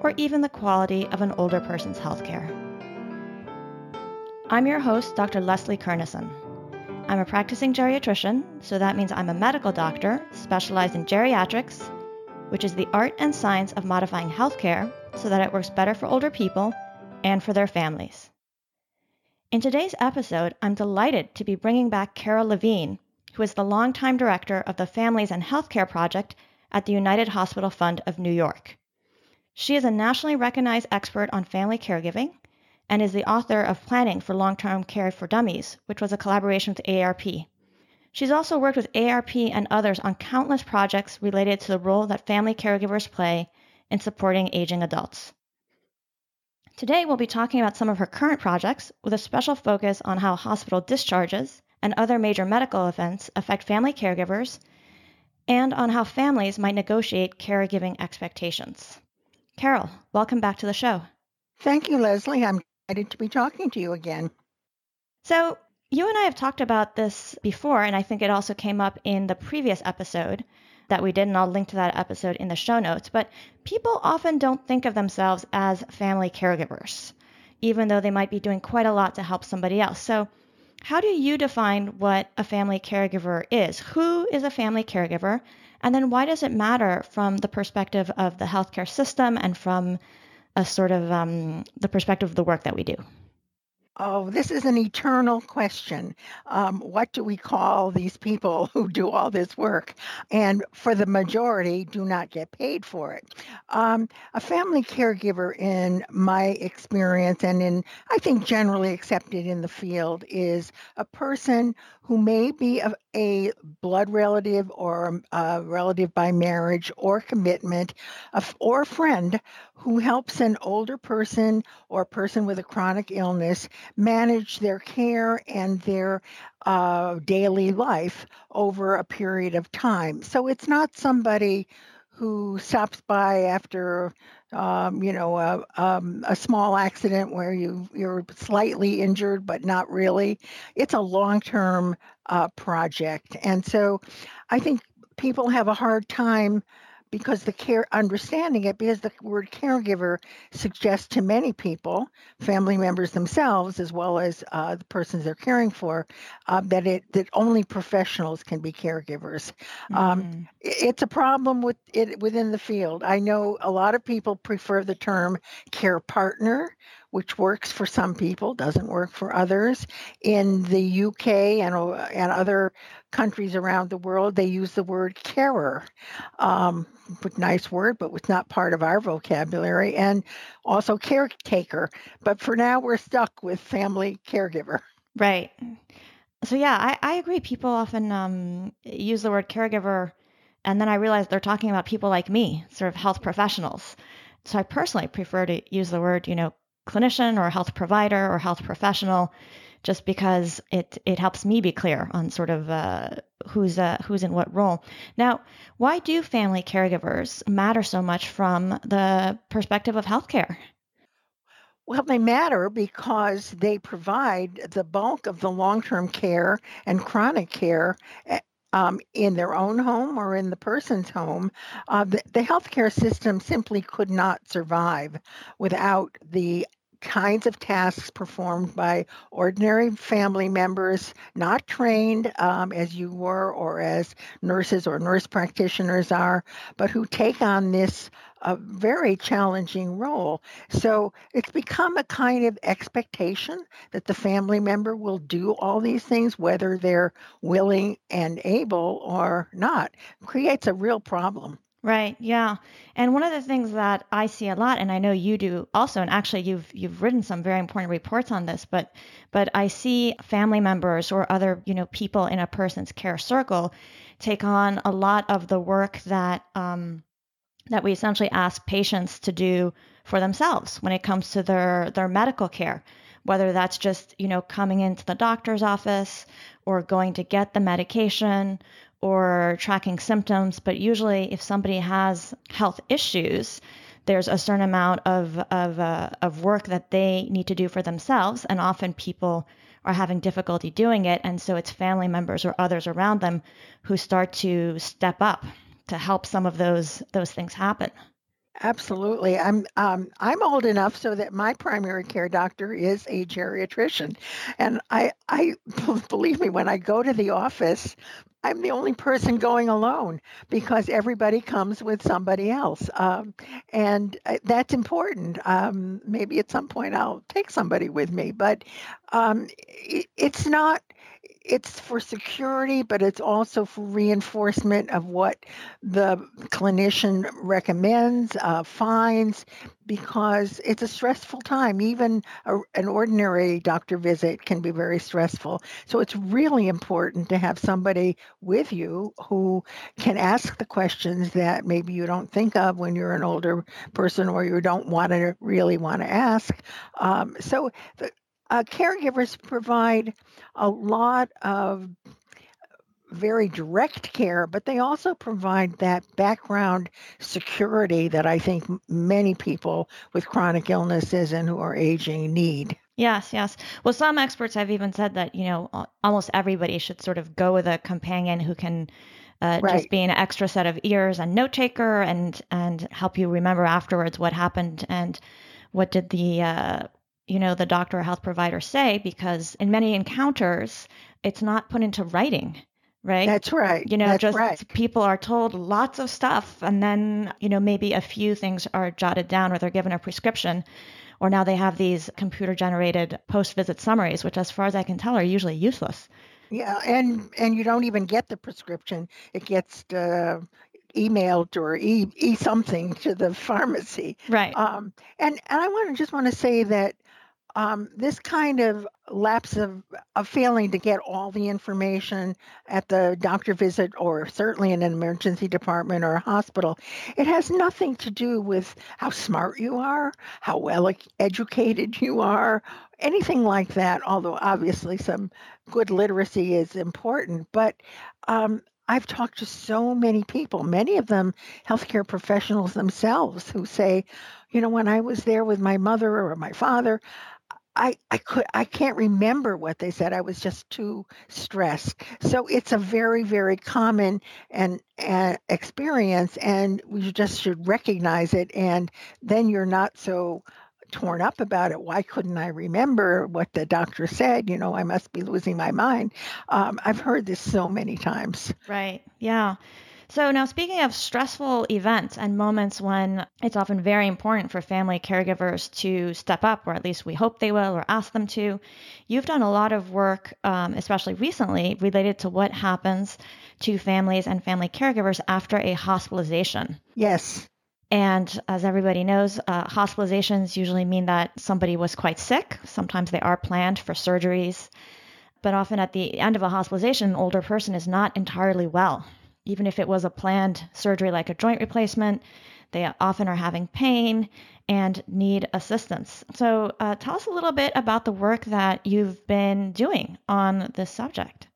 or even the quality of an older person's healthcare. I'm your host, Dr. Leslie Kernisan. I'm a practicing geriatrician, so that means I'm a medical doctor specialized in geriatrics, which is the art and science of modifying healthcare so that it works better for older people and for their families. In today's episode, I'm delighted to be bringing back Carol Levine, who is the longtime director of the Families and Healthcare Project at the United Hospital Fund of New York. She is a nationally recognized expert on family caregiving and is the author of Planning for Long Term Care for Dummies, which was a collaboration with AARP. She's also worked with AARP and others on countless projects related to the role that family caregivers play in supporting aging adults. Today, we'll be talking about some of her current projects with a special focus on how hospital discharges and other major medical events affect family caregivers and on how families might negotiate caregiving expectations. Carol, welcome back to the show. Thank you, Leslie. I'm excited to be talking to you again. So, you and I have talked about this before, and I think it also came up in the previous episode that we did, and I'll link to that episode in the show notes. But people often don't think of themselves as family caregivers, even though they might be doing quite a lot to help somebody else. So, how do you define what a family caregiver is? Who is a family caregiver? And then why does it matter from the perspective of the healthcare system and from a sort of um, the perspective of the work that we do? Oh, this is an eternal question. Um, what do we call these people who do all this work? And for the majority, do not get paid for it. Um, a family caregiver, in my experience, and in I think generally accepted in the field, is a person who may be a, a blood relative or a relative by marriage or commitment, or a friend who helps an older person or a person with a chronic illness manage their care and their uh, daily life over a period of time. So it's not somebody who stops by after um, you know a, um, a small accident where you you're slightly injured but not really. It's a long-term uh, project. And so i think people have a hard time because the care understanding it because the word caregiver suggests to many people family members themselves as well as uh, the persons they're caring for uh, that it that only professionals can be caregivers um, mm-hmm. um, it's a problem with it within the field i know a lot of people prefer the term care partner which works for some people, doesn't work for others. In the UK and, uh, and other countries around the world, they use the word carer. Um, nice word, but it's not part of our vocabulary, and also caretaker. But for now, we're stuck with family caregiver. Right. So, yeah, I, I agree. People often um, use the word caregiver, and then I realize they're talking about people like me, sort of health professionals. So, I personally prefer to use the word, you know, clinician or health provider or health professional just because it it helps me be clear on sort of uh, who's uh, who's in what role. Now, why do family caregivers matter so much from the perspective of healthcare? Well, they matter because they provide the bulk of the long-term care and chronic care eh, um, in their own home or in the person's home, uh, the, the healthcare system simply could not survive without the kinds of tasks performed by ordinary family members, not trained um, as you were or as nurses or nurse practitioners are, but who take on this uh, very challenging role. So it's become a kind of expectation that the family member will do all these things, whether they're willing and able or not. It creates a real problem. Right. Yeah. And one of the things that I see a lot, and I know you do also, and actually you've you've written some very important reports on this, but but I see family members or other you know people in a person's care circle take on a lot of the work that um, that we essentially ask patients to do for themselves when it comes to their, their medical care, whether that's just, you know, coming into the doctor's office or going to get the medication or tracking symptoms. But usually, if somebody has health issues, there's a certain amount of of, uh, of work that they need to do for themselves, and often people are having difficulty doing it, and so it's family members or others around them who start to step up to help some of those those things happen. Absolutely. I'm um, I'm old enough so that my primary care doctor is a geriatrician, and I I believe me when I go to the office, I'm the only person going alone because everybody comes with somebody else, um, and uh, that's important. Um, maybe at some point I'll take somebody with me, but um, it, it's not it's for security, but it's also for reinforcement of what the clinician recommends, uh, finds, because it's a stressful time. Even a, an ordinary doctor visit can be very stressful. So it's really important to have somebody with you who can ask the questions that maybe you don't think of when you're an older person or you don't want to really want to ask. Um, so the, uh, caregivers provide a lot of very direct care, but they also provide that background security that I think many people with chronic illnesses and who are aging need. Yes, yes. Well, some experts have even said that, you know, almost everybody should sort of go with a companion who can uh, right. just be an extra set of ears and note taker and, and help you remember afterwards what happened and what did the uh, you know, the doctor or health provider say because in many encounters, it's not put into writing, right? That's right. You know, That's just right. people are told lots of stuff and then, you know, maybe a few things are jotted down or they're given a prescription. Or now they have these computer generated post visit summaries, which, as far as I can tell, are usually useless. Yeah, and and you don't even get the prescription; it gets uh, emailed or e, e something to the pharmacy. Right. Um, and and I want to just want to say that um, this kind of lapse of, of failing to get all the information at the doctor visit or certainly in an emergency department or a hospital, it has nothing to do with how smart you are, how well educated you are, anything like that, although obviously some good literacy is important. But um, I've talked to so many people, many of them healthcare professionals themselves, who say, you know, when I was there with my mother or my father, I, I could I can't remember what they said. I was just too stressed. So it's a very very common and, and experience, and we just should recognize it. And then you're not so torn up about it. Why couldn't I remember what the doctor said? You know, I must be losing my mind. Um, I've heard this so many times. Right. Yeah. So, now speaking of stressful events and moments when it's often very important for family caregivers to step up, or at least we hope they will, or ask them to, you've done a lot of work, um, especially recently, related to what happens to families and family caregivers after a hospitalization. Yes. And as everybody knows, uh, hospitalizations usually mean that somebody was quite sick. Sometimes they are planned for surgeries. But often at the end of a hospitalization, an older person is not entirely well even if it was a planned surgery like a joint replacement, they often are having pain and need assistance. So, uh, tell us a little bit about the work that you've been doing on this subject.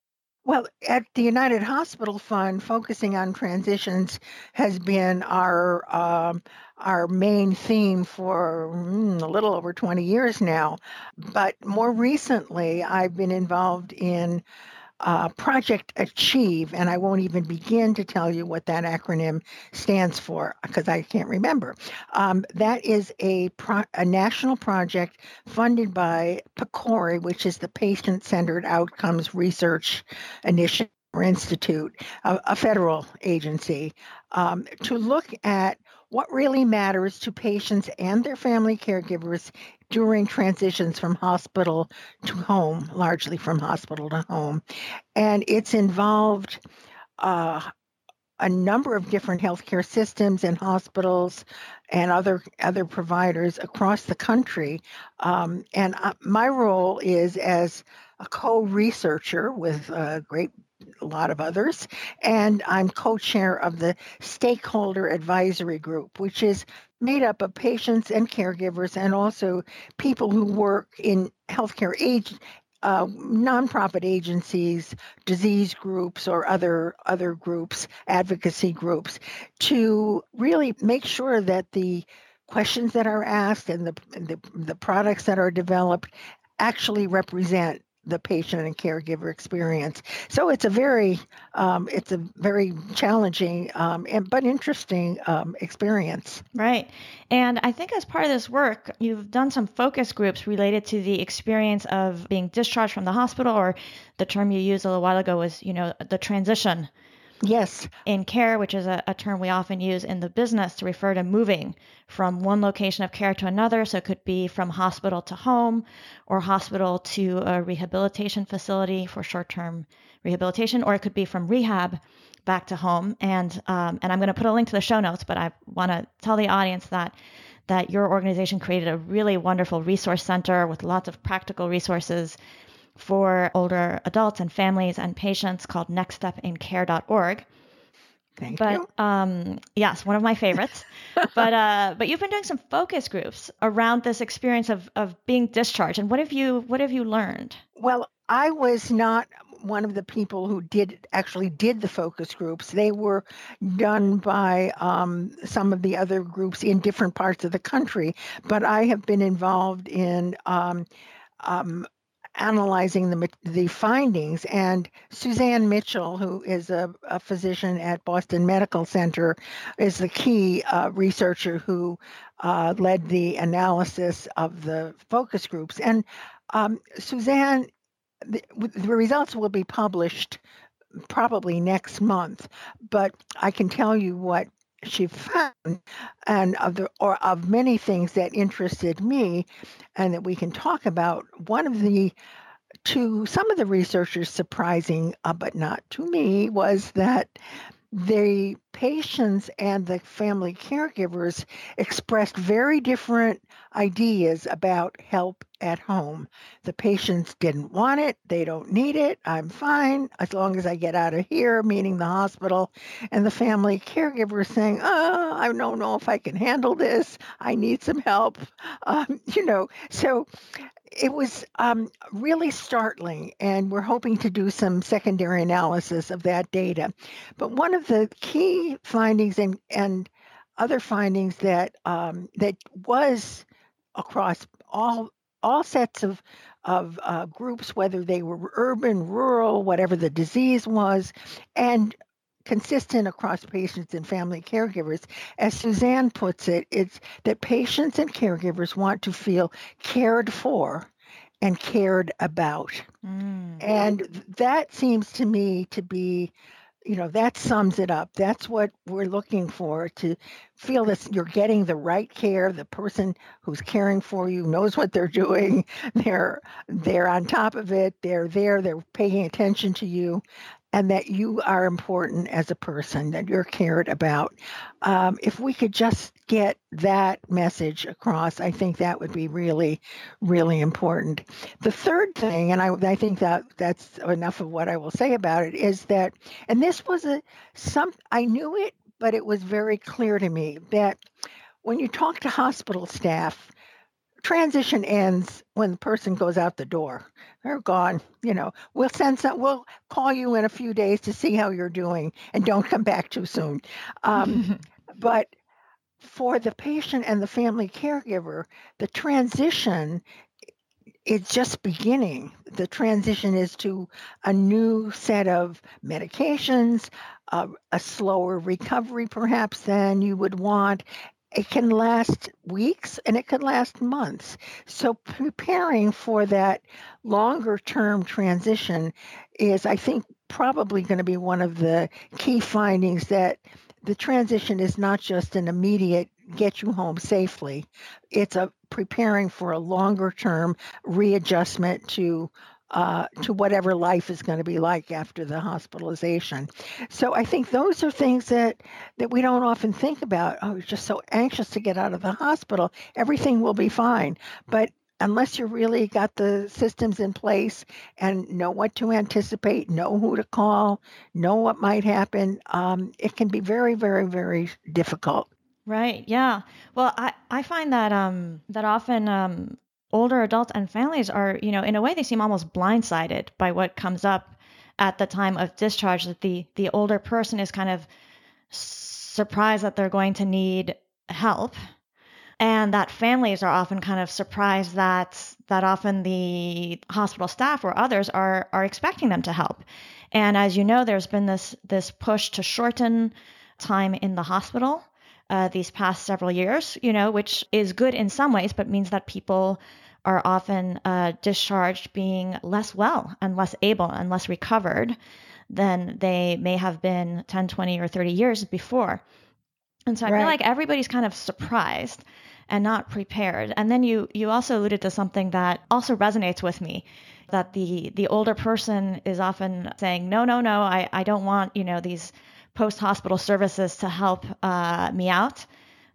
Well, at the United Hospital Fund, focusing on transitions has been our um, our main theme for mm, a little over 20 years now. But more recently, I've been involved in uh, Project Achieve, and I won't even begin to tell you what that acronym stands for because I can't remember. Um, that is a, pro- a national project funded by PCORI, which is the Patient Centered Outcomes Research Initiative Institute, a, a federal agency, um, to look at what really matters to patients and their family caregivers during transitions from hospital to home, largely from hospital to home. And it's involved uh, a number of different healthcare systems and hospitals and other other providers across the country. Um, and uh, my role is as a co-researcher with a great lot of others. And I'm co chair of the Stakeholder Advisory Group, which is made up of patients and caregivers and also people who work in healthcare age, uh, nonprofit agencies, disease groups, or other other groups, advocacy groups, to really make sure that the questions that are asked and the, the, the products that are developed actually represent the patient and caregiver experience. So it's a very um, it's a very challenging um, and but interesting um, experience. Right, and I think as part of this work, you've done some focus groups related to the experience of being discharged from the hospital, or the term you used a little while ago was you know the transition Yes. In care, which is a, a, term we often use in the business to refer to moving from one location of care to another. So it could be from hospital to home or hospital to a rehabilitation facility for short term rehabilitation, or it could be from rehab back to home. And, um, and I'm going to put a link to the show notes, but I want to tell the audience that that your organization created a really wonderful resource center with lots of practical resources for older adults and families and patients called nextstepincare.org. Thank but you. Um, yes, one of my favorites. but uh, but you've been doing some focus groups around this experience of of being discharged. And what have you what have you learned? Well, I was not one of the people who did actually did the focus groups. They were done by um, some of the other groups in different parts of the country. But I have been involved in um, um, analyzing the the findings. And Suzanne Mitchell, who is a, a physician at Boston Medical Center, is the key uh, researcher who uh, led the analysis of the focus groups. And um, Suzanne, the, the results will be published probably next month, but I can tell you what she found and of the or of many things that interested me and that we can talk about one of the to some of the researchers surprising uh, but not to me was that the patients and the family caregivers expressed very different ideas about help at home. The patients didn't want it, they don't need it, I'm fine as long as I get out of here, meaning the hospital. And the family caregivers saying, Oh, I don't know if I can handle this, I need some help. Um, you know, so it was um, really startling, and we're hoping to do some secondary analysis of that data. But one of the key findings and, and other findings that um, that was across all all sets of of uh, groups, whether they were urban, rural, whatever the disease was, and consistent across patients and family caregivers. As Suzanne puts it, it's that patients and caregivers want to feel cared for and cared about. Mm. And that seems to me to be you know that sums it up that's what we're looking for to feel that you're getting the right care the person who's caring for you knows what they're doing they're they're on top of it they're there they're paying attention to you and that you are important as a person, that you're cared about. Um, if we could just get that message across, I think that would be really, really important. The third thing, and I, I think that that's enough of what I will say about it, is that, and this was a some I knew it, but it was very clear to me that when you talk to hospital staff, transition ends when the person goes out the door. They're gone. You know, we'll send some. We'll call you in a few days to see how you're doing, and don't come back too soon. Um, but for the patient and the family caregiver, the transition is just beginning. The transition is to a new set of medications, uh, a slower recovery perhaps than you would want, it can last weeks and it can last months. So preparing for that longer term transition is, I think, probably going to be one of the key findings that the transition is not just an immediate get you home safely. It's a preparing for a longer term readjustment to uh, to whatever life is going to be like after the hospitalization. So I think those are things that that we don't often think about. Oh, we're just so anxious to get out of the hospital. Everything will be fine, but unless you really got the systems in place and know what to anticipate, know who to call, know what might happen, um, it can be very, very, very difficult. Right. Yeah. Well, I, I find that um that often um older adults and families are, you know, in a way they seem almost blindsided by what comes up at the time of discharge that the the older person is kind of surprised that they're going to need help. And that families are often kind of surprised that that often the hospital staff or others are are expecting them to help. And as you know there's been this this push to shorten time in the hospital uh, these past several years, you know, which is good in some ways, but means that people are often uh, discharged being less well and less able and less recovered than they may have been 10, 20, or 30 years before. And so I right. feel like everybody's kind of surprised and not prepared. And then you you also alluded to something that also resonates with me that the the older person is often saying no no no I I don't want you know these post hospital services to help uh, me out,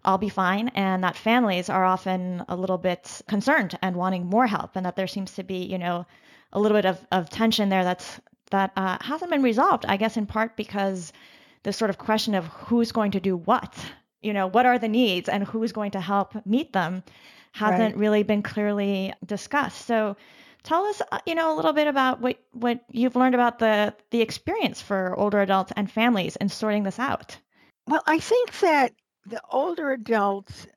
I'll be fine. And that families are often a little bit concerned and wanting more help, and that there seems to be, you know, a little bit of, of tension there that's that uh, hasn't been resolved. I guess in part because this sort of question of who's going to do what, you know, what are the needs and who's going to help meet them, hasn't right. really been clearly discussed. So tell us, uh, you know, a little bit about what what you've learned about the the experience for older adults and families in sorting this out. Well, I think that the older adults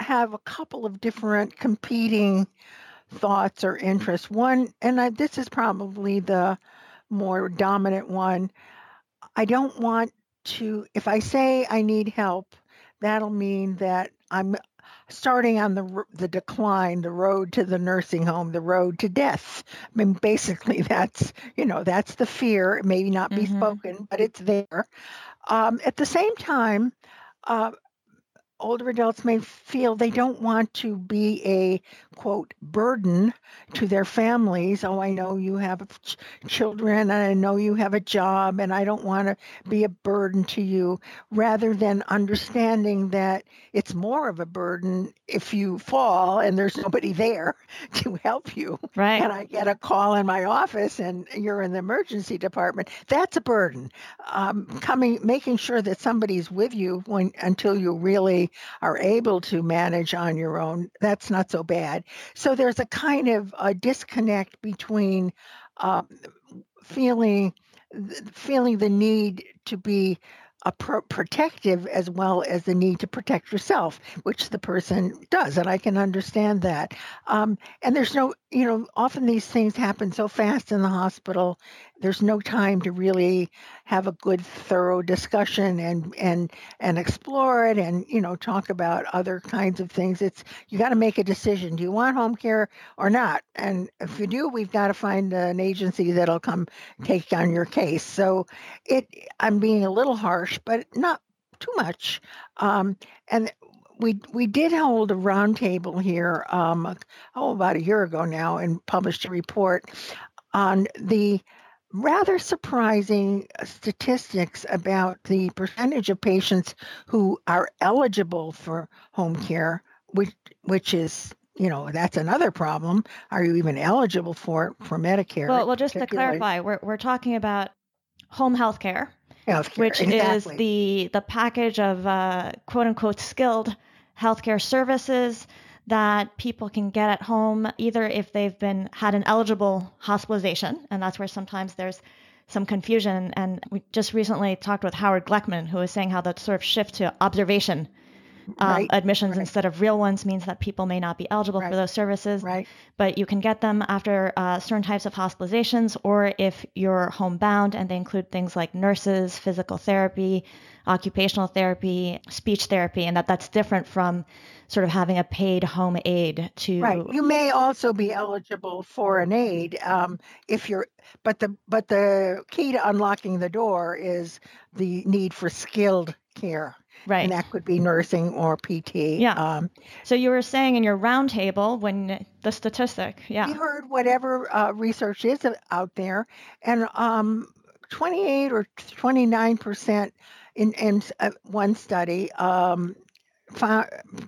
have a couple of different competing thoughts or interests. One, and I, this is probably the more dominant one. I don't want to, if I say I need help, that'll mean that I'm starting on the the decline, the road to the nursing home, the road to death. I mean, basically, that's you know that's the fear. It may not be mm-hmm. spoken, but it's there. Um, at the same time, uh, older adults may feel they don't want to be a quote burden to their families. Oh i know you have ch- children and i know you have a job and i don't want to be a burden to you rather than understanding that it's more of a burden if you fall and there's nobody there to help you. Right. And i get a call in my office and you're in the emergency department? That's a burden. Um, coming making sure that somebody's with you when until you really are able to manage on your own, that's not so bad. So there's a kind of a disconnect between uh, feeling feeling the need to be a pro- protective as well as the need to protect yourself, which the person does, and I can understand that. Um, and there's no, you know, often these things happen so fast in the hospital. There's no time to really have a good, thorough discussion and and and explore it, and you know, talk about other kinds of things. It's you got to make a decision: do you want home care or not? And if you do, we've got to find an agency that'll come take on your case. So, it I'm being a little harsh but not too much. Um, and we we did hold a roundtable here, um, oh, about a year ago now, and published a report on the rather surprising statistics about the percentage of patients who are eligible for home care, which which is you know that's another problem. Are you even eligible for for Medicare? Well, well, just to clarify, we're we're talking about home health care healthcare, which exactly. is the the package of uh, quote unquote skilled healthcare services that people can get at home either if they've been had an eligible hospitalization and that's where sometimes there's some confusion and we just recently talked with Howard Gleckman who was saying how the sort of shift to observation um, right. admissions right. instead of real ones means that people may not be eligible right. for those services. Right. But you can get them after uh, certain types of hospitalizations, or if you're homebound, and they include things like nurses, physical therapy, occupational therapy, speech therapy, and that that's different from sort of having a paid home aide to. Right. You may also be eligible for an aide um, if you're, but the but the key to unlocking the door is the need for skilled care. Right. And that could be nursing or PT. Yeah. Um, so you were saying in your roundtable when the statistic, yeah. We heard whatever uh, research is out there, and um, 28 or 29 percent in, in uh, one study um,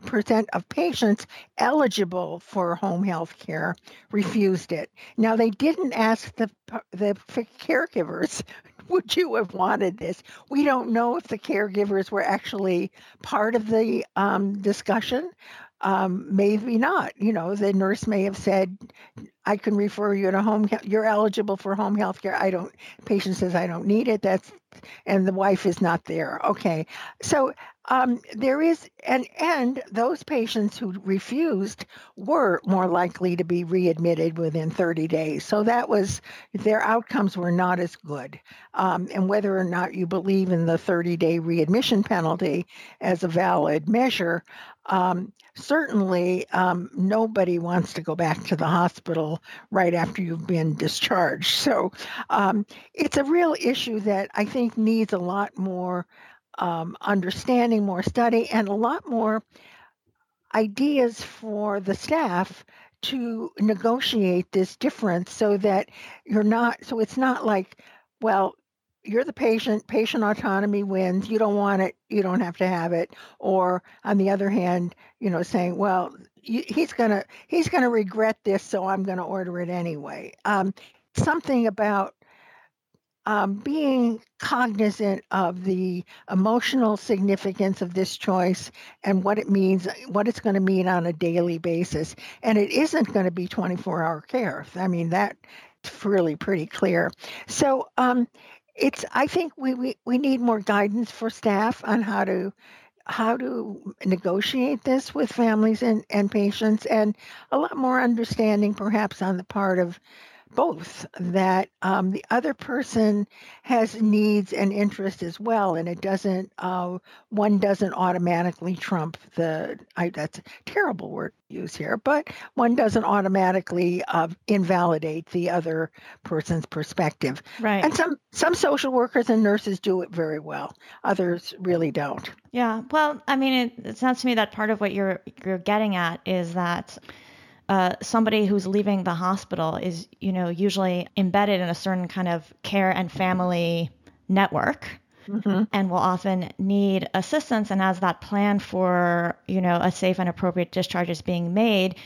percent of patients eligible for home health care refused it. Now they didn't ask the the caregivers would you have wanted this? We don't know if the caregivers were actually part of the um, discussion. Um, maybe not. You know, the nurse may have said, "I can refer you to home. You're eligible for home health care." I don't. Patient says, "I don't need it." That's, and the wife is not there. Okay, so um, there is, and and those patients who refused were more likely to be readmitted within 30 days. So that was their outcomes were not as good. Um, and whether or not you believe in the 30-day readmission penalty as a valid measure, um, certainly um, nobody wants to go back to the hospital right after you've been discharged. So um, it's a real issue that I think needs a lot more um, understanding, more study, and a lot more ideas for the staff to negotiate this difference so that you're not, so it's not like, well, you're the patient, patient autonomy wins. You don't want it, you don't have to have it. Or on the other hand, you know, saying, well, he's gonna he's gonna regret this, so I'm gonna order it anyway. Um, something about um, being cognizant of the emotional significance of this choice and what it means, what it's going to mean on a daily basis. And it isn't going to be 24 hour care. I mean, that's really pretty clear. So, um, it's, I think we, we, we need more guidance for staff on how to how to negotiate this with families and, and patients and a lot more understanding perhaps on the part of both that um, the other person has needs and interests as well and it doesn't uh, one doesn't automatically trump the I, that's a terrible word to use here but one doesn't automatically uh, invalidate the other person's perspective. Right. and some some social workers and nurses do it very well others really don't. Yeah well i mean it, it sounds to me that part of what you're you're getting at is that uh, somebody who's leaving the hospital is, you know, usually embedded in a certain kind of care and family network. Mm-hmm. And will often need assistance. And as that plan for, you know, a safe and appropriate discharge is being made,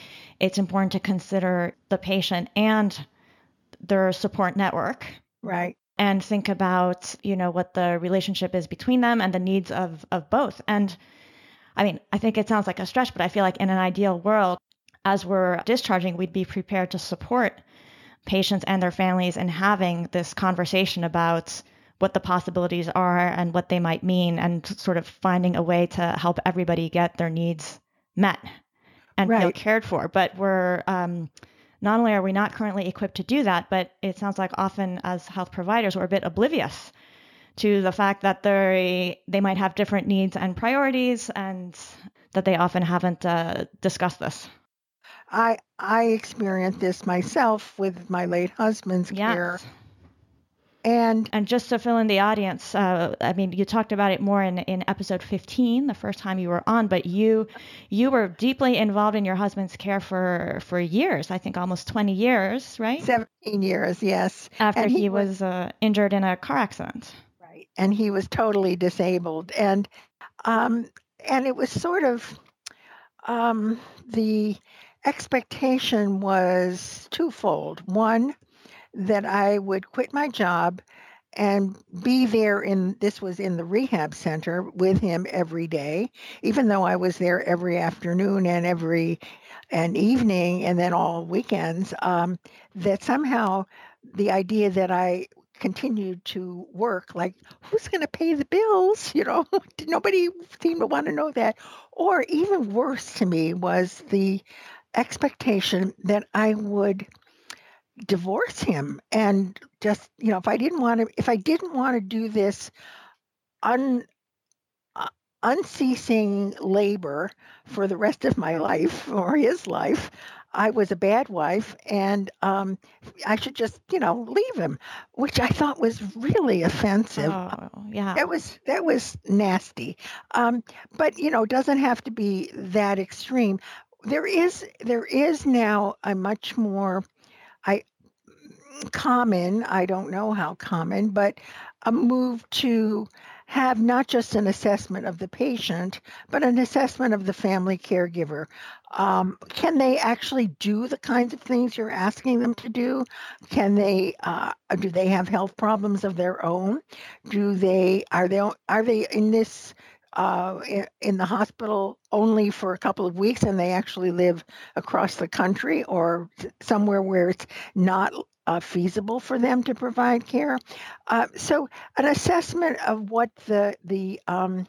it's important to consider the patient and their support network. Right. And think about, you know, what the relationship is between them and the needs of, of both. And I mean, I think it sounds like a stretch, but I feel like in an ideal world, as we're discharging, we'd be prepared to support patients and their families in having this conversation about what the possibilities are and what they might mean and sort of finding a way to help everybody get their needs met and right. feel cared for. But we're um, not only are we not currently equipped to do that, but it sounds like often as health providers we're a bit oblivious to the fact that they they might have different needs and priorities and that they often haven't uh, discussed this. I I experienced this myself with my late husband's yes. care. And and just to fill in the audience, uh, I mean, you talked about it more in, in episode 15, the first time you were on, but you you were deeply involved in your husband's care for for years. I think almost 20 years, right? 17 years, yes. After he, he, was, uh, injured in a car accident. Right, and he was totally disabled, and um, and it was sort of um, the expectation was twofold. One, that I would quit my job and be there in this was in the rehab center with him every day even though i was there every afternoon and every and evening and then all weekends um, that somehow the idea that i continued to work like who's going to pay the bills you know nobody seemed to want to know that or even worse to me was the expectation that I would divorce him and just you know if I didn't want to if I didn't want to do this un uh, unceasing labor for the rest of my life or his life I was a bad wife and um, I should just, you know, leave him, which I thought was really offensive. Oh, yeah. That was that was nasty. Um, but you know, doesn't have to be that extreme there is there is now a much more I common, I don't know how common, but a move to have not just an assessment of the patient, but an assessment of the family caregiver. Um, can they actually do the kinds of things you're asking them to do? Can they? Uh, do they have health problems of their own? Do they? Are they? Are they in this? Uh, in, the hospital only for a couple of weeks and they actually live across the country or somewhere where it's not uh, feasible for them to provide care. Uh, so, an assessment of what the the um,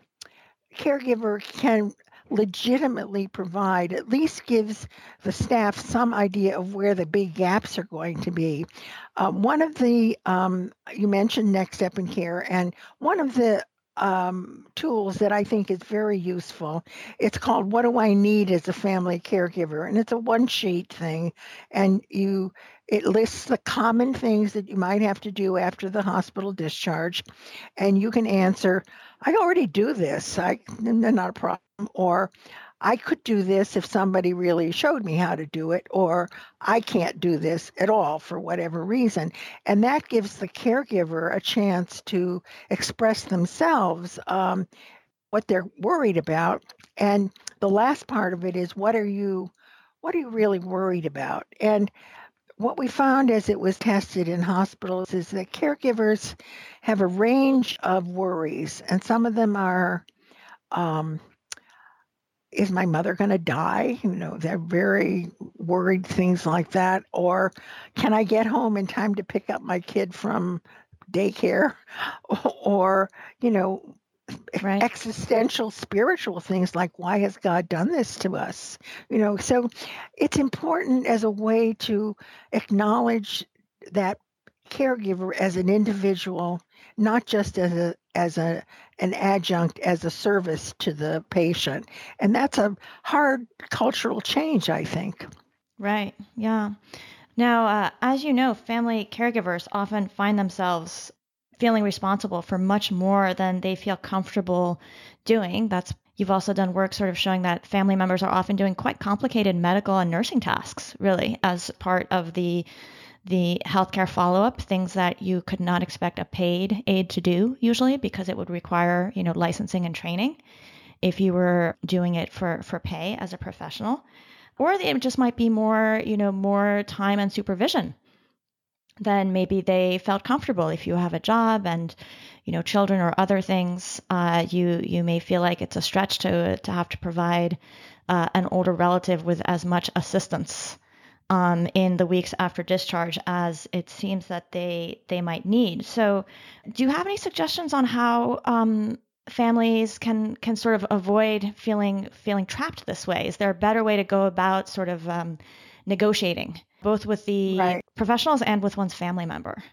caregiver can legitimately provide at least gives the staff some idea of where the big gaps are going to be. Uh, one of the um, you mentioned next step in care, and one of the um, tools that I think is very useful. It's called "What Do I Need as a Family Caregiver," and it's a one-sheet thing, and you it lists the common things that you might have to do after the hospital discharge, and you can answer, "I already do this. I not a problem," or I could do this if somebody really showed me how to do it, or I can't do this at all for whatever reason. And that gives the caregiver a chance to express themselves um, what they're worried about. And the last part of it is what are you what are you really worried about? And what we found as it was tested in hospitals is that caregivers have a range of worries, and some of them are um, is my mother going to die? You know, they're very worried things like that. Or can I get home in time to pick up my kid from daycare? Or, you know, right. existential spiritual things like why has God done this to us? You know, so it's important as a way to acknowledge that caregiver as an individual, not just as a as a an adjunct as a service to the patient. And that's a hard cultural change, I think. Right. Yeah. Now, uh, as you know, family caregivers often find themselves feeling responsible for much more than they feel comfortable doing. That's you've also done work sort of showing that family members are often doing quite complicated medical and nursing tasks, really, as part of the the healthcare follow up, things that you could not expect a paid aide to do usually because it would require, you know, licensing and training if you were doing it for, for pay as a professional. Or it just might be more, you know, more time and supervision than maybe they felt comfortable. If you have a job and, you know, children or other things, uh, you you may feel like it's a stretch to to have to provide uh, an older relative with as much assistance um, in the weeks after discharge as it seems that they they might need. So, do you have any suggestions on how um, families can can sort of avoid feeling feeling trapped this way? Is there a better way to go about sort of um, negotiating both with the right. professionals and with one's family member?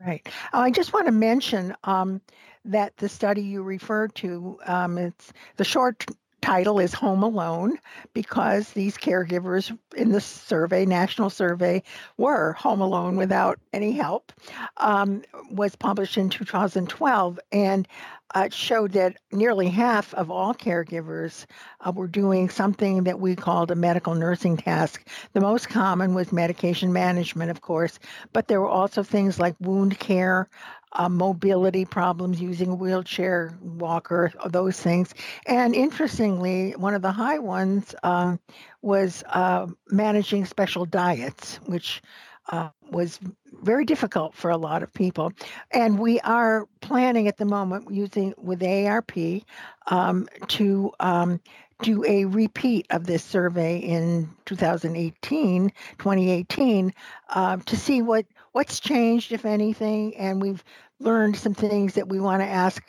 Right. Oh, I just want to mention um, that the study you referred to, um, it's the short title is Home Alone because these caregivers in the survey, national survey, were home alone without any help, um, was published in 2012. And uh, showed that nearly half of all caregivers uh, were doing something that we called a medical nursing task. The most common was medication management, of course, but there were also things like wound care, uh, mobility problems using a wheelchair, walker, those things. And interestingly, one of the high ones uh, was uh, managing special diets, which uh, was very difficult for a lot of people. And we are planning at the moment using with AARP um, to um, do a repeat of this survey in 2018, 2018, uh, to see what what's changed, if anything, and we've learned some things that we want to ask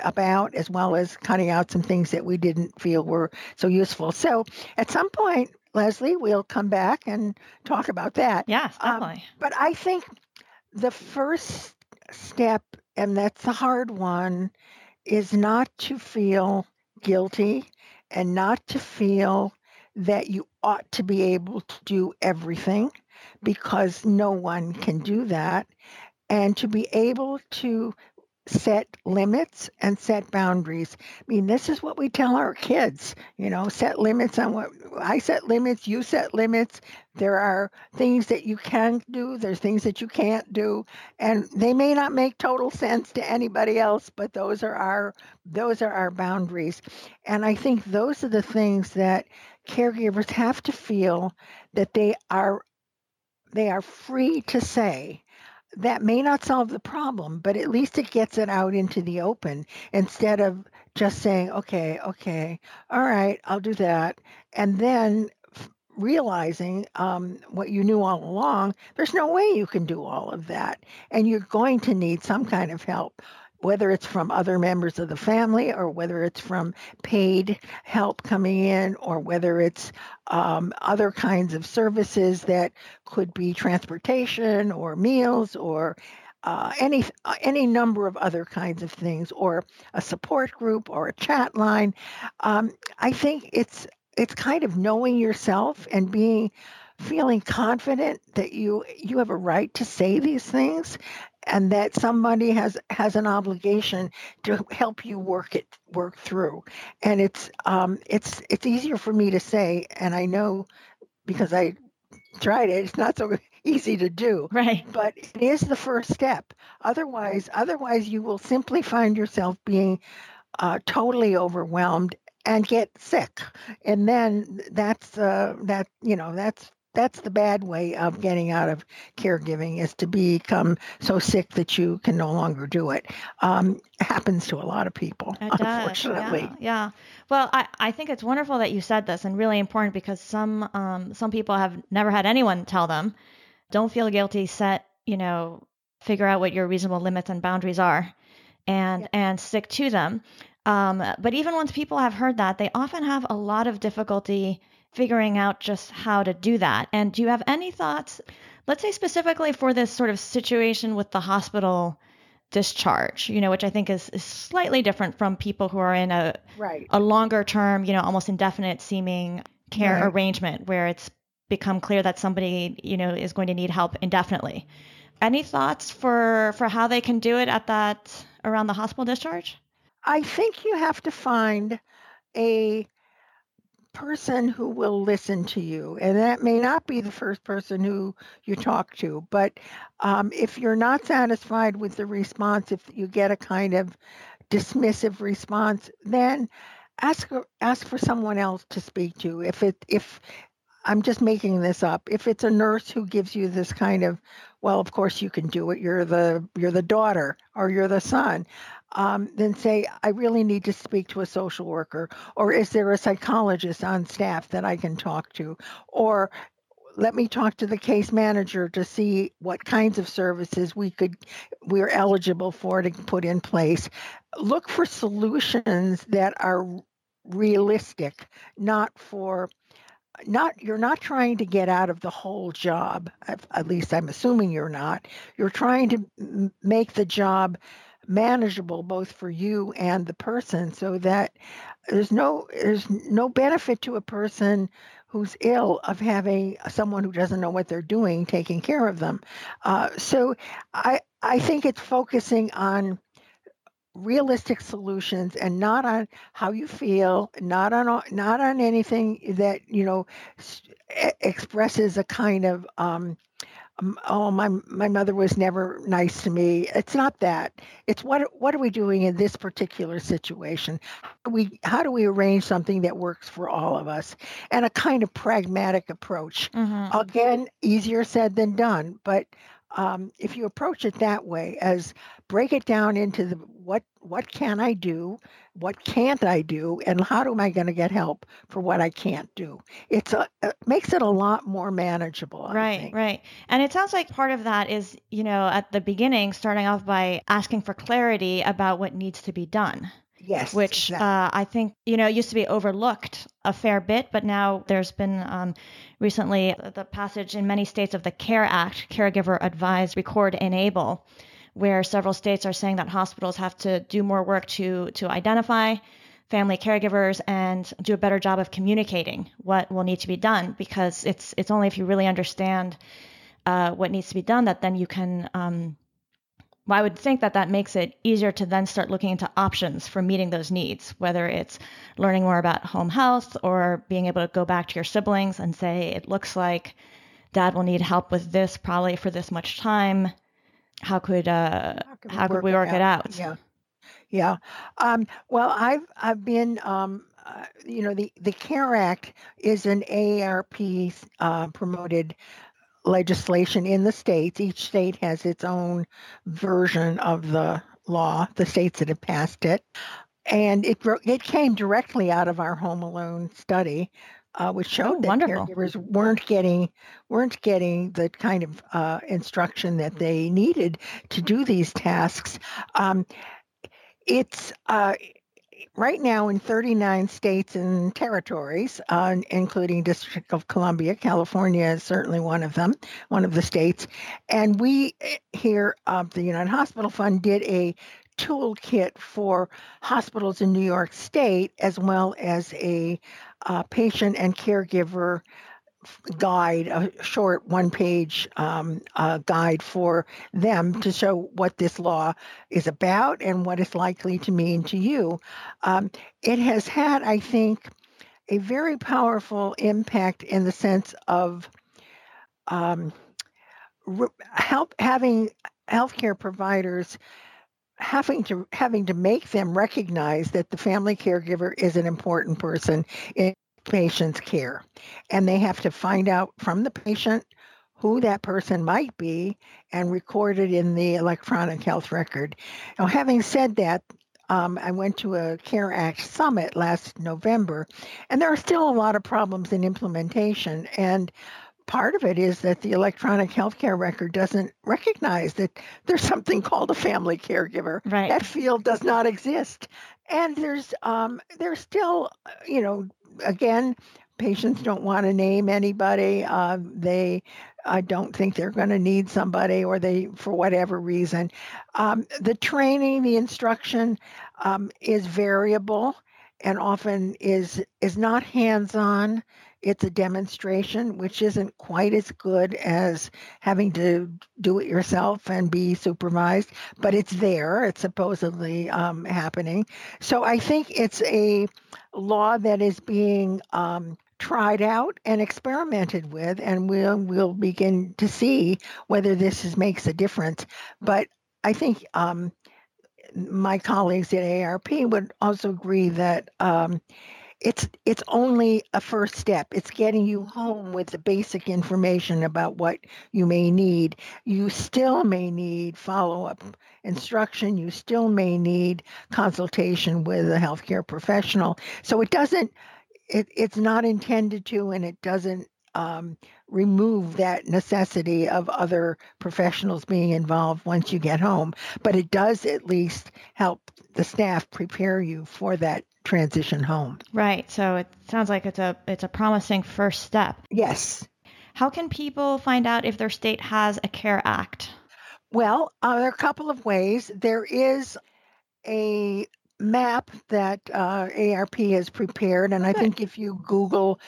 about, as well as cutting out some things that we didn't feel were so useful. So at some point, Leslie, we'll come back and talk about that. Yes, um, definitely. Um, but I think the first step, and that's the hard one, is not to feel guilty and not to feel that you ought to be able to do everything because no one can do that. And to be able to set limits and set boundaries. I mean, this is what we tell our kids, you know, set limits on what I set limits, you set limits. There are things that you can do, there's things that you can't do, and they may not make total sense to anybody else, but those are our those are our boundaries. And I think those are the things that caregivers have to feel that they are they are free to say that may not solve the problem, but at least it gets it out into the open instead of just saying, okay, okay, all right, I'll do that. And then realizing um, what you knew all along, there's no way you can do all of that. And you're going to need some kind of help whether it's from other members of the family or whether it's from paid help coming in or whether it's um, other kinds of services that could be transportation or meals or uh, any any number of other kinds of things or a support group or a chat line um, i think it's it's kind of knowing yourself and being feeling confident that you you have a right to say these things and that somebody has has an obligation to help you work it work through. And it's um it's it's easier for me to say and i know because i tried it it's not so easy to do right. but it is the first step. Otherwise otherwise you will simply find yourself being uh, totally overwhelmed and get sick. And then that's uh, that you know that's that's the bad way of getting out of caregiving is to become so sick that you can no longer do it. Um, happens to a lot of people, It does. unfortunately. Yeah, yeah. Well, I, I think it's wonderful that you said this and really important because some um, some people have never had anyone tell them, don't feel guilty, set, you know, figure out what your reasonable limits and boundaries are and and stick to them. Um, but even once people have heard that, they often have a lot of difficulty figuring out just how to do that. And do you have any thoughts, let's say specifically for this sort of situation with the hospital discharge, you know, which I think is, is slightly different from people who are in a Right. a longer term, you know, almost indefinite seeming care Right. arrangement where it's become clear that somebody, you know, is going to need help indefinitely. Any thoughts for for how they can do it at that around the hospital discharge? I think you have to find a person who will listen to you. And that may not be the first person who you talk to, but um, if you're not satisfied with the response, if you get a kind of dismissive response, then ask ask for someone else to speak to. If it if I'm just making this up. If it's a nurse who gives you this kind of, well, of course you can do it. You're the you're the daughter or you're the son. Um, then say, I really need to speak to a social worker, or is there a psychologist on staff that I can talk to, or let me talk to the case manager to see what kinds of services we could we're eligible for to put in place. Look for solutions that are realistic, not for not you're not trying to get out of the whole job at least i'm assuming you're not you're trying to make the job manageable both for you and the person so that there's no there's no benefit to a person who's ill of having someone who doesn't know what they're doing taking care of them. Uh, so i i think it's focusing on realistic solutions and not on how you feel not on not on anything that you know expresses a kind of um, oh my my mother was never nice to me. It's not that. It's what what are we doing in this particular situation? How do we how do we arrange something that works for all of us? And a kind of pragmatic approach. Mm-hmm. again easier said than done but um, if you approach it that way as break it down into the what what can i do what can't i do and how am i going to get help for what i can't do it's a it makes it a lot more manageable I Right, think. right. And it sounds like part of that is, you know, at the beginning, starting off by asking for clarity about what needs to be done, yes which exactly. uh, I think, you know, used to be overlooked a fair bit, but now there's been um, recently the passage in many states of the CARE Act, Caregiver Advise, Record, Enable, where several states are saying that hospitals have to do more work to to identify family caregivers and do a better job of communicating what will need to be done because it's it's only if you really understand uh, what needs to be done that then you can um, I would think that that makes it easier to then start looking into options for meeting those needs, whether it's learning more about home health or being able to go back to your siblings and say, it looks like dad will need help with this probably for this much time. How could uh, how could we, how could we work it out? It out? Yeah, yeah. Um, well, I've I've been um, uh, you know the the CARE Act is an AARP uh, promoted legislation in the states. Each state has its own version of the law, the states that have passed it. And it, it came directly out of our Home Alone study, uh, which showed oh, that wonderful. caregivers weren't getting weren't getting the kind of uh, instruction that they needed to do these tasks. Um, it's uh, right now in 39 states and territories, uh, including District of Columbia. California is certainly one of them, one of the states. And we eh, here at the United Hospital Fund did a toolkit for hospitals in New York State, as well as a uh, patient and caregiver guide, a short one page um, uh, guide for them to show what this law is about and what it's likely to mean to you. Um, it has had, I think, a very powerful impact in the sense of um, help having healthcare providers having to having to make them recognize that the family caregiver is an important person in patient's care. And they have to find out from the patient who that person might be and record it in the electronic health record. Now, having said that, um, I went to a CARE Act summit last November, and there are still a lot of problems in implementation. And part of it is that the electronic healthcare record doesn't recognize that there's something called a family caregiver. Right. That field does not exist, and there's um, there's still you know again, patients don't want to name anybody. Uh, they, I don't think they're going to need somebody, or they, for whatever reason. Um, the training, the instruction um, is variable, and often is is not hands-on. It's a demonstration, which isn't quite as good as having to do it yourself and be supervised, but it's there. It's supposedly um, happening. So I think it's a law that is being um, tried out and experimented with, and we'll we'll begin to see whether this is, makes a difference. But I think um, my colleagues at AARP would also agree that um, it's it's only a first step. It's getting you home with the basic information about what you may need. You still may need follow-up instruction. You still may need consultation with a healthcare professional. So it doesn't it, it's not intended to and it doesn't um, remove that necessity of other professionals being involved once you get home but it does at least help the staff prepare you for that transition home. Right. So it sounds like it's a it's a promising first step. Yes. How can people find out if their state has a CARE Act? Well, uh, there are a couple of ways. There is a map that uh, AARP has prepared, and I think if you Google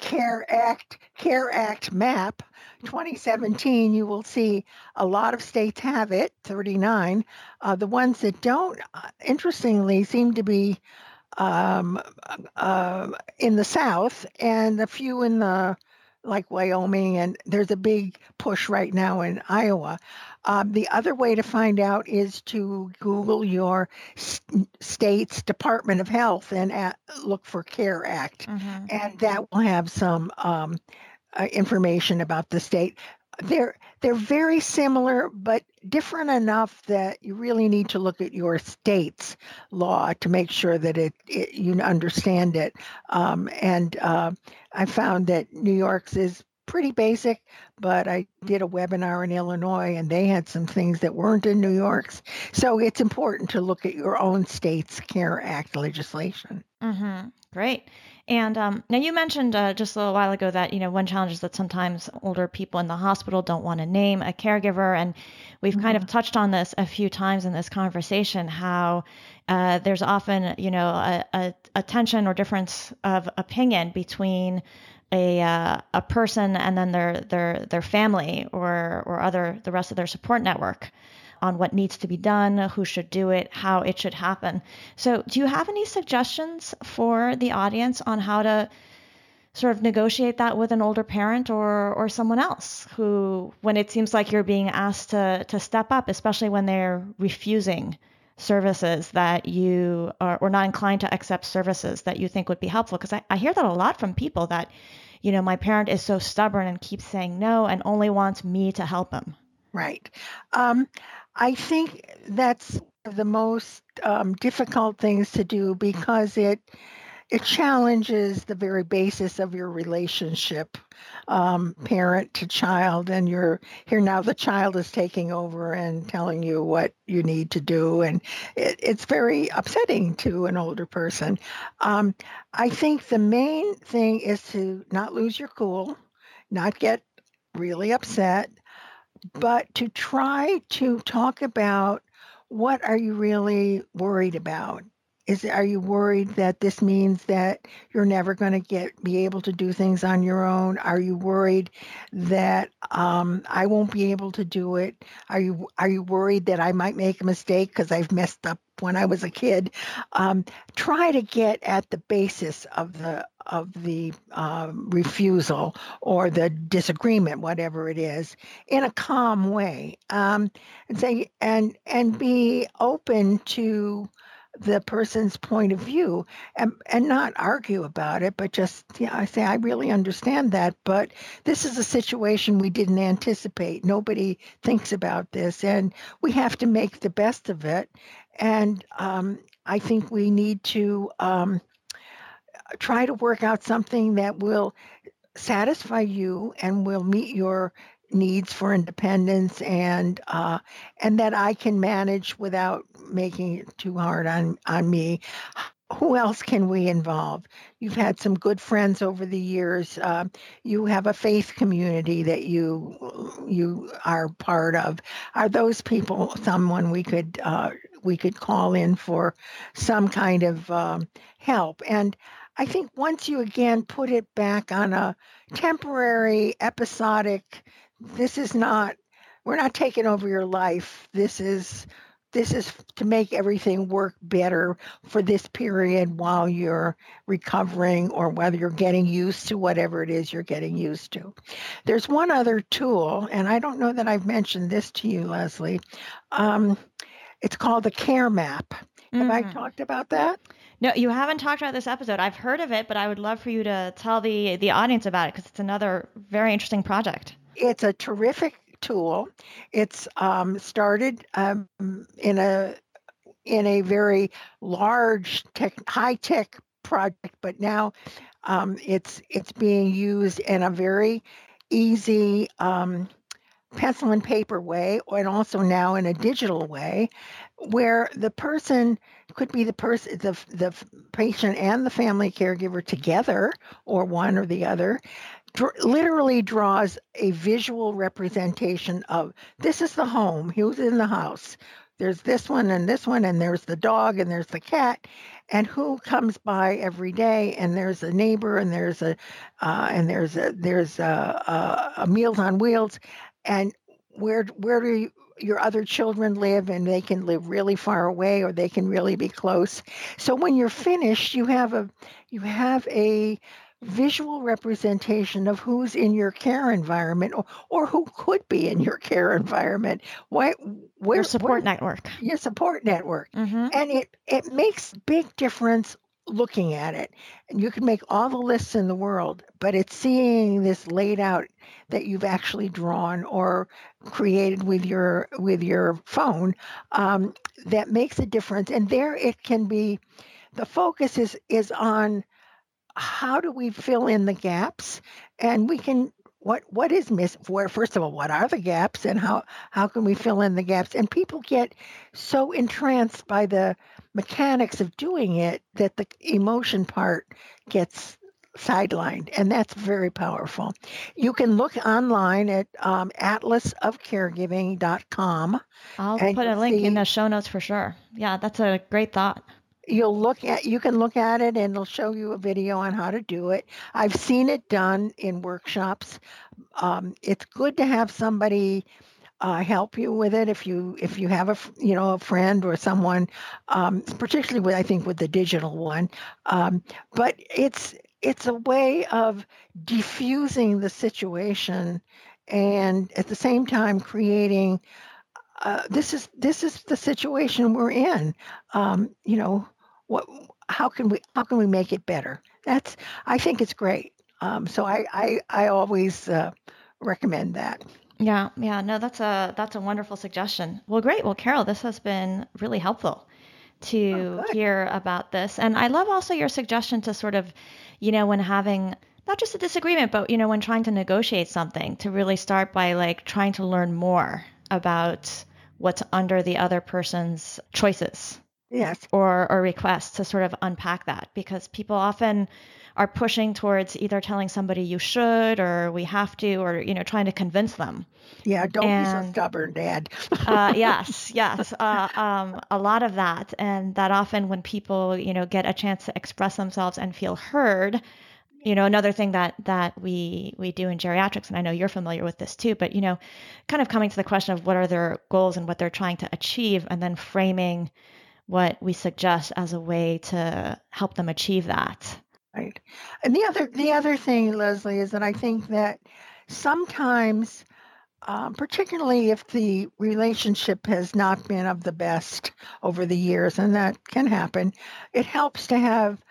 CARE Act CARE Act map 2017, you will see a lot of states have it, 39. Uh, the ones that don't, uh, interestingly, seem to be um, uh, in the South and a few in the like Wyoming, and there's a big push right now in Iowa. Um, the other way to find out is to Google your st- state's Department of Health and at, look for CARE Act, mm-hmm. and that will have some um, uh, information about the state they're they're very similar but different enough that you really need to look at your state's law to make sure that it, it you understand it. Um, and uh, i found that new york's is pretty basic but i did a webinar in illinois and they had some things that weren't in new york's. So it's important to look at your own state's care act legislation. Mm-hmm. great and um, now you mentioned uh, just a little while ago that you know one challenge is that sometimes older people in the hospital don't want to name a caregiver, and we've mm-hmm. kind of mm-hmm. touched on this a few times in this conversation. How uh, there's often you know a, a, a, tension or difference of opinion between a uh, a person and then their their their family or or other the rest of their support network on what needs to be done, who should do it, how it should happen. So, do you have any suggestions for the audience on how to sort of negotiate that with an older parent or or someone else who when it seems like you're being asked to to step up, especially when they're refusing services that you are or not inclined to accept services that you think would be helpful? Because I, I hear that a lot from people that you know my parent is so stubborn and keeps saying no and only wants me to help him right. Um, i think that's the most um, difficult things to do because it it challenges the very basis of your relationship, um, parent to child, and you're here now. The child is taking over and telling you what you need to do, and it, it's very upsetting to an older person. Um, I think the main thing is to not lose your cool, not get really upset, Mm-hmm. but to try to talk about what are you really worried about is are you worried that this means that you're never going to get be able to do things on your own? Are you worried that um, I won't be able to do it? Are you are you worried that I might make a mistake because I've messed up when I was a kid? Um, try to get at the basis of the of the um, refusal or the disagreement, whatever it is, in a calm way, um, and say and and be open to the person's point of view and, and not argue about it, but just, yeah, I say, I really understand that, but this is a situation we didn't anticipate. Nobody thinks about this, and we have to make the best of it. And um, I think we need to um, try to work out something that will satisfy you and will meet your needs for independence and uh, and that I can manage without making it too hard on on me. Who else can we involve? You've had some good friends over the years. Uh, you have a faith community that you you are part of. Are those people someone we could uh, we could call in for some kind of um, help? And I think once you again put it back on a temporary, episodic this is not we're not taking over your life this is this is to make everything work better for this period while you're recovering or whether you're getting used to whatever it is you're getting used to. There's one other tool, and I don't know that I've mentioned this to you, Leslie. Um, it's called the Care Map. Have. I talked about that? No, you haven't talked about this episode. I've heard of it, but I would love for you to tell the the audience about it because it's another very interesting project it's a terrific tool. It's um, started um, in a in a very large tech, high tech project, but now um, it's it's being used in a very easy um, pencil and paper way, and also now in a digital way, where the person could be the person, the the patient and the family caregiver together, or one or the other, dr- literally draws a visual representation of this is the home, who's in the house. There's this one and this one, and there's the dog and there's the cat, and who comes by every day. And there's a neighbor, and there's a, uh, and there's a there's a, a, a Meals on Wheels, and where where do you, your other children live and they can live really far away or they can really be close so when you're finished you have a you have a visual representation of who's in your care environment or, or who could be in your care environment. Why, where, your support where, network. Your support network. Mm-hmm. And it, it makes big difference looking at it. And you can make all the lists in the world, but it's seeing this laid out that you've actually drawn or created with your with your phone um, that makes a difference. And there it can be the focus is is on how do we fill in the gaps? And we can what what is missing where first of all what are the gaps and how how can we fill in the gaps? And people get so entranced by the mechanics of doing it that the emotion part gets sidelined and that's very powerful. You can look online at um, atlasofcaregiving.com i'll put a link see, in the show notes for sure. Yeah that's a great thought you'll look at you can look at it and it'll show you a video on how to do it. I've seen it done in workshops. Um, it's good to have somebody uh, help you with it if you if you have a you know a friend or someone, um, particularly with I think with the digital one. Um, but it's it's a way of diffusing the situation and at the same time creating uh, this is this is the situation we're in. Um, you know what how can we how can we make it better? That's i think it's great. Um, so i i, I always uh, recommend that. Yeah yeah no that's a that's a wonderful suggestion. Well great. Well carol this has been really helpful to oh, hear about this. And i love also your suggestion to sort of you know when having not just a disagreement, but you know, when trying to negotiate something, to really start by like trying to learn more about what's under the other person's choices. Yes. Or or requests to sort of unpack that because people often are pushing towards either telling somebody you should or we have to or you know trying to convince them. Yeah, don't and, be so stubborn, Dad. uh, yes, yes, uh, um, a lot of that, and that often when people you know get a chance to express themselves and feel heard, you know another thing that that we we do in geriatrics and i know you're familiar with this too but you know kind of coming to the question of what are their goals and what they're trying to achieve and then framing what we suggest as a way to help them achieve that. Right. And the other the other thing leslie is that i think that sometimes um, particularly if the relationship has not been of the best over the years, and that can happen, it helps to have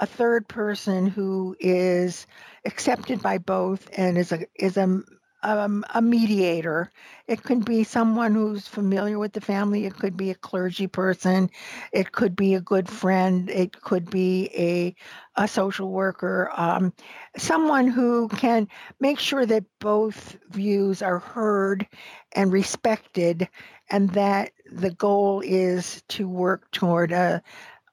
a third person who is accepted by both and is a is a um, a mediator. It could be someone who's familiar with the family. It could be a clergy person. It could be a good friend. It could be a a social worker. Um, someone who can make sure that both views are heard and respected, and that the goal is to work toward a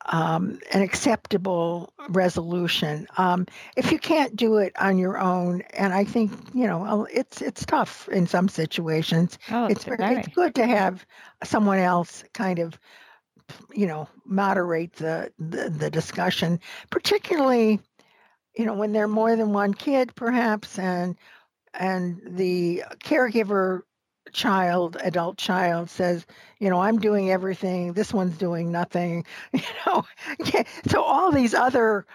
um, an acceptable resolution. Um, if you can't do it on your own, and I think you know it's it's tough in some situations. Oh, it's very. it's good to have someone else kind of you know moderate the, the the discussion, particularly you know when there are more than one kid, perhaps, and and the caregiver child, adult child says, you know, I'm doing everything, this one's doing nothing, you know. so all these other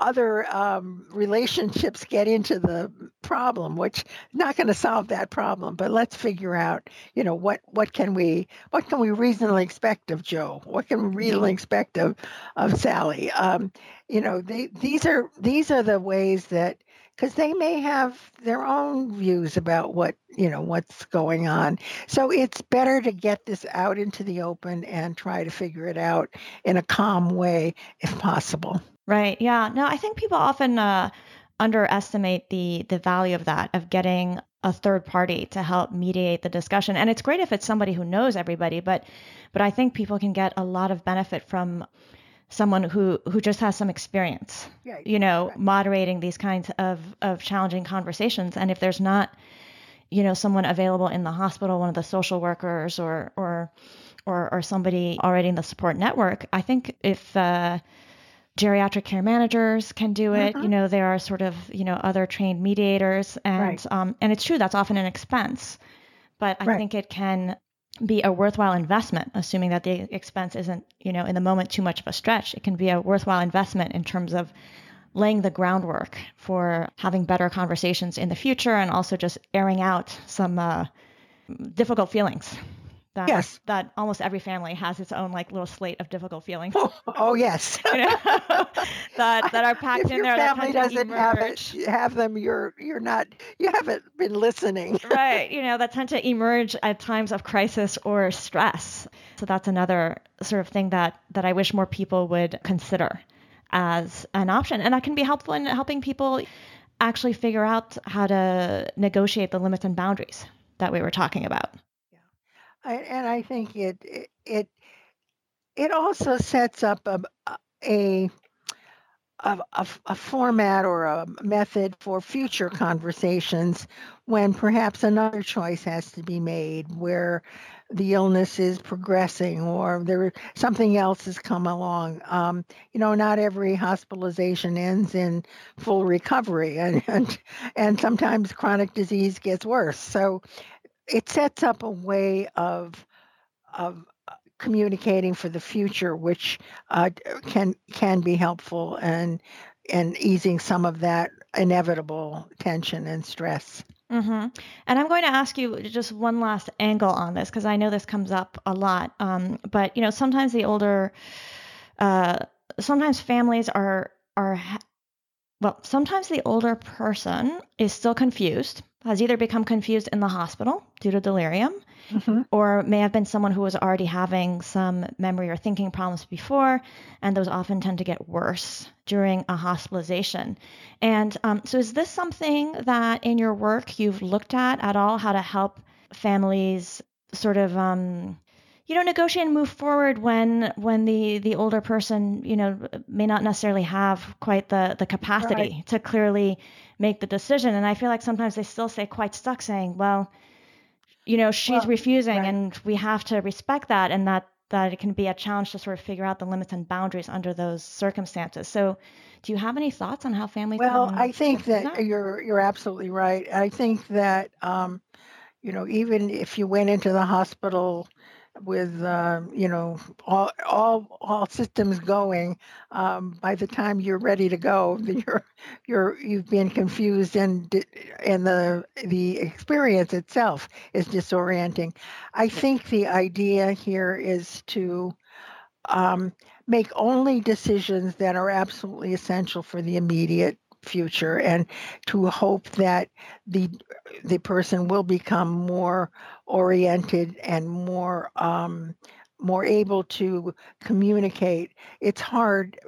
other um, relationships get into the problem, which not going to solve that problem. But let's figure out, you know, what what can we what can we reasonably expect of Joe? What can we reasonably expect of of Sally? Um, you know, they, these are these are the ways that because they may have their own views about what you know what's going on. So it's better to get this out into the open and try to figure it out in a calm way if possible. Right yeah. No i think people often uh, underestimate the the value of that of getting a third party to help mediate the discussion. And it's great if it's somebody who knows everybody but but i think people can get a lot of benefit from someone who who just has some experience yeah, you know right. moderating these kinds of of challenging conversations and if there's not you know someone available in the hospital one of the social workers or or or, or somebody already in the support network i think if uh, geriatric care managers can do it mm-hmm. you know there are sort of you know other trained mediators and right. um, and it's true that's often an expense but i right. think it can be a worthwhile investment, assuming that the expense isn't, you know, in the moment too much of a stretch. It can be a worthwhile investment in terms of laying the groundwork for having better conversations in the future and also just airing out some uh, difficult feelings that yes. that almost every family has its own like little slate of difficult feelings. Oh, oh yes. you know, that that are packed if in your there. family doesn't have it, have them. You're you're not. You haven't been listening. right. You know that tend to emerge at times of crisis or stress. So that's another sort of thing that that I wish more people would consider as an option, and that can be helpful in helping people actually figure out how to negotiate the limits and boundaries that we were talking about. And I think it it it also sets up a a a, a, a format or a method for future conversations when perhaps another choice has to be made where the illness is progressing or there something else has come along. Um, you know, not every hospitalization ends in full recovery, and, and and sometimes chronic disease gets worse. So it sets up a way of of uh, communicating for the future, which uh, can can be helpful and and easing some of that inevitable tension and stress. Mm-hmm. And I'm going to ask you just one last angle on this because I know this comes up a lot. Um, but you know, sometimes the older, uh, sometimes families are are well, sometimes the older person is still confused, has either become confused in the hospital due to delirium, mm-hmm. or may have been someone who was already having some memory or thinking problems before, and those often tend to get worse during a hospitalization. And um, so, is this something that in your work you've looked at at all, how to help families sort of um, you know negotiate and move forward when when the the older person you know may not necessarily have quite the the capacity right. to clearly make the decision and i feel like sometimes they still stay quite stuck saying well you know she's well, refusing right. and we have to respect that and that that it can be a challenge to sort of figure out the limits and boundaries under those circumstances so do you have any thoughts on how families well i think that, that you're you're absolutely right i think that um you know even if you went into the hospital with uh, you know all all all systems going um, by the time you're ready to go you're you're you've been confused and and the the experience itself is disorienting. I think the idea here is to um, make only decisions that are absolutely essential for the immediate future and to hope that the the person will become more oriented and more um, more able to communicate. It's hard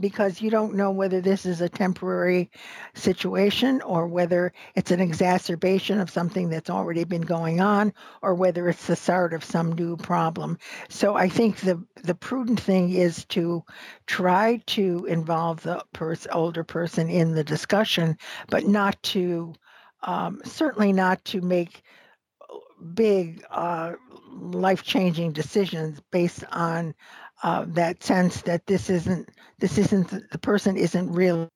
because you don't know whether this is a temporary situation or whether it's an exacerbation of something that's already been going on or whether it's the start of some new problem. So I think the the prudent thing is to try to involve the pers- older person in the discussion, but not to um, certainly not to make big uh, life changing decisions based on uh, that sense that this isn't this isn't the person isn't really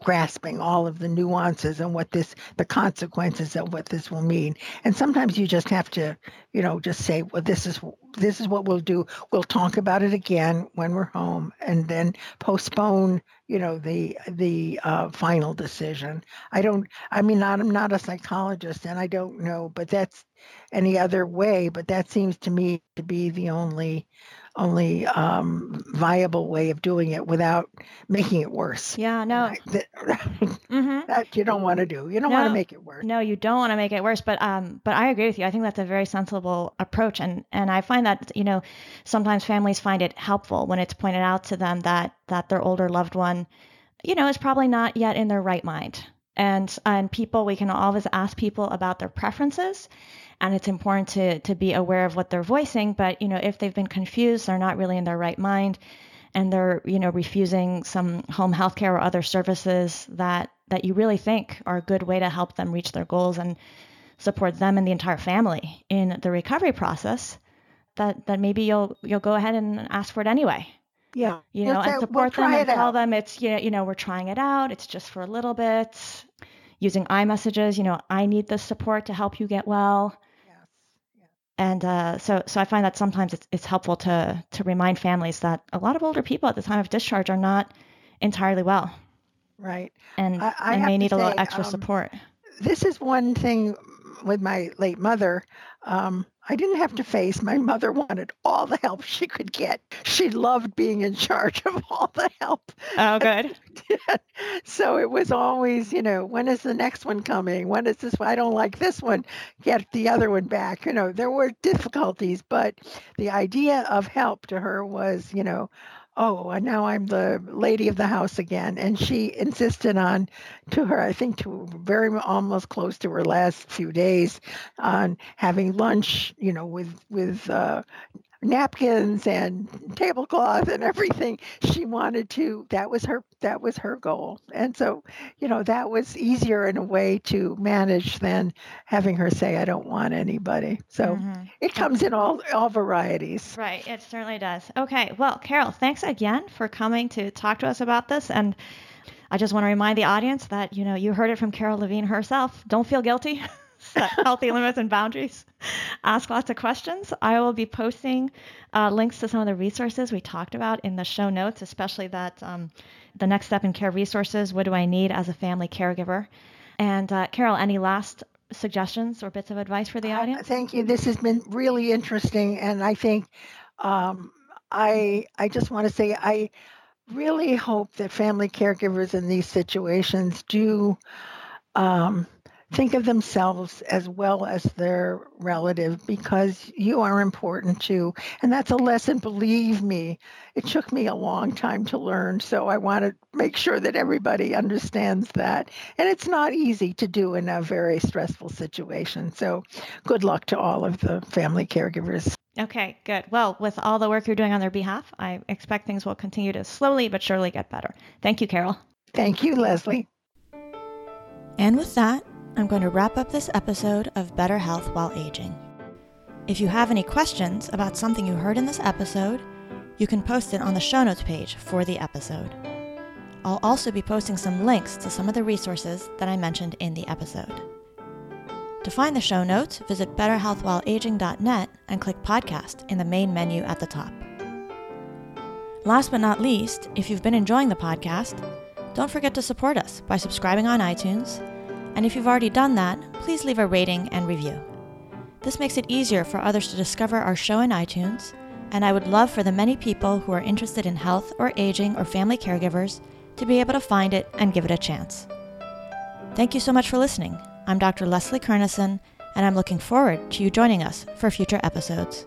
grasping all of the nuances and what this the consequences of what this will mean. And sometimes you just have to you know just say well this is this is what we'll do. We'll talk about it again when we're home and then postpone you know the the uh, final decision. I don't i mean not, i'm not a psychologist and i don't know but that's any other way but that seems to me to be the only only um, viable way of doing it without making it worse. Yeah, no. That, mm-hmm. that you don't want to do. You don't no, want to make it worse. No, you don't want to make it worse. But um, but I agree with you. I think that's a very sensible approach, and and I find that you know sometimes families find it helpful when it's pointed out to them that that their older loved one, you know, is probably not yet in their right mind. And and people, we can always ask people about their preferences and it's important to to be aware of what they're voicing but you know if they've been confused they're not really in their right mind and they're you know refusing some home health care or other services that that you really think are a good way to help them reach their goals and support them and the entire family in the recovery process that that maybe you'll you'll go ahead and ask for it anyway. Yeah. You know and support we'll them and tell them it's you know, you know we're trying it out it's just for a little bit using iMessages you know i need the support to help you get well and uh, so, so I find that sometimes it's, it's helpful to to remind families that a lot of older people at the time of discharge are not entirely well. Right. And, I, I and may need say, a little extra um, support. This is one thing with my late mother. Um, I didn't have to face. My mother wanted all the help she could get. She loved being in charge of all the help. Oh, good. so it was always, you know, when is the next one coming? When is this? I don't like this one. Get the other one back. You know, there were difficulties, but the idea of help to her was, you know, oh, and now I'm the lady of the house again. And she insisted on, to her, I think, to very almost close to her last few days, on having lunch, you know, with with uh, napkins and tablecloth and everything she wanted to that was her that was her goal. And so you know that was easier in a way to manage than having her say i don't want anybody. So mm-hmm. it comes in all all varieties. Right it certainly does. Okay well carol thanks again for coming to talk to us about this and i just want to remind the audience that you know you heard it from carol levine herself. Don't feel guilty healthy limits and boundaries ask lots of questions. I will be posting uh, links to some of the resources we talked about in the show notes, especially that um, the next step in care resources. What do I need as a family caregiver? And uh, Carol, any last suggestions or bits of advice for the Uh, audience? Thank you. This has been really interesting, and I think um, I I just want to say I really hope that family caregivers in these situations do um, think of themselves as well as their relative because you are important too. And that's a lesson, believe me. It took me a long time to learn. So I want to make sure that everybody understands that. And it's not easy to do in a very stressful situation. So good luck to all of the family caregivers. Okay, good. Well, with all the work you're doing on their behalf, I expect things will continue to slowly but surely get better. Thank you, Carol. Thank you, Leslie. And with that, I'm going to wrap up this episode of Better Health While Aging. If you have any questions about something you heard in this episode, you can post it on the show notes page for the episode. I'll also be posting some links to some of the resources that I mentioned in the episode. To find the show notes, visit betterhealthwhileaging.net and click podcast in the main menu at the top. Last but not least, if you've been enjoying the podcast, don't forget to support us by subscribing on iTunes and if you've already done that, please leave a rating and review. This makes it easier for others to discover our show in iTunes, and I would love for the many people who are interested in health or aging or family caregivers to be able to find it and give it a chance. Thank you so much for listening. I'm Dr. Leslie Kernisan, and I'm looking forward to you joining us for future episodes.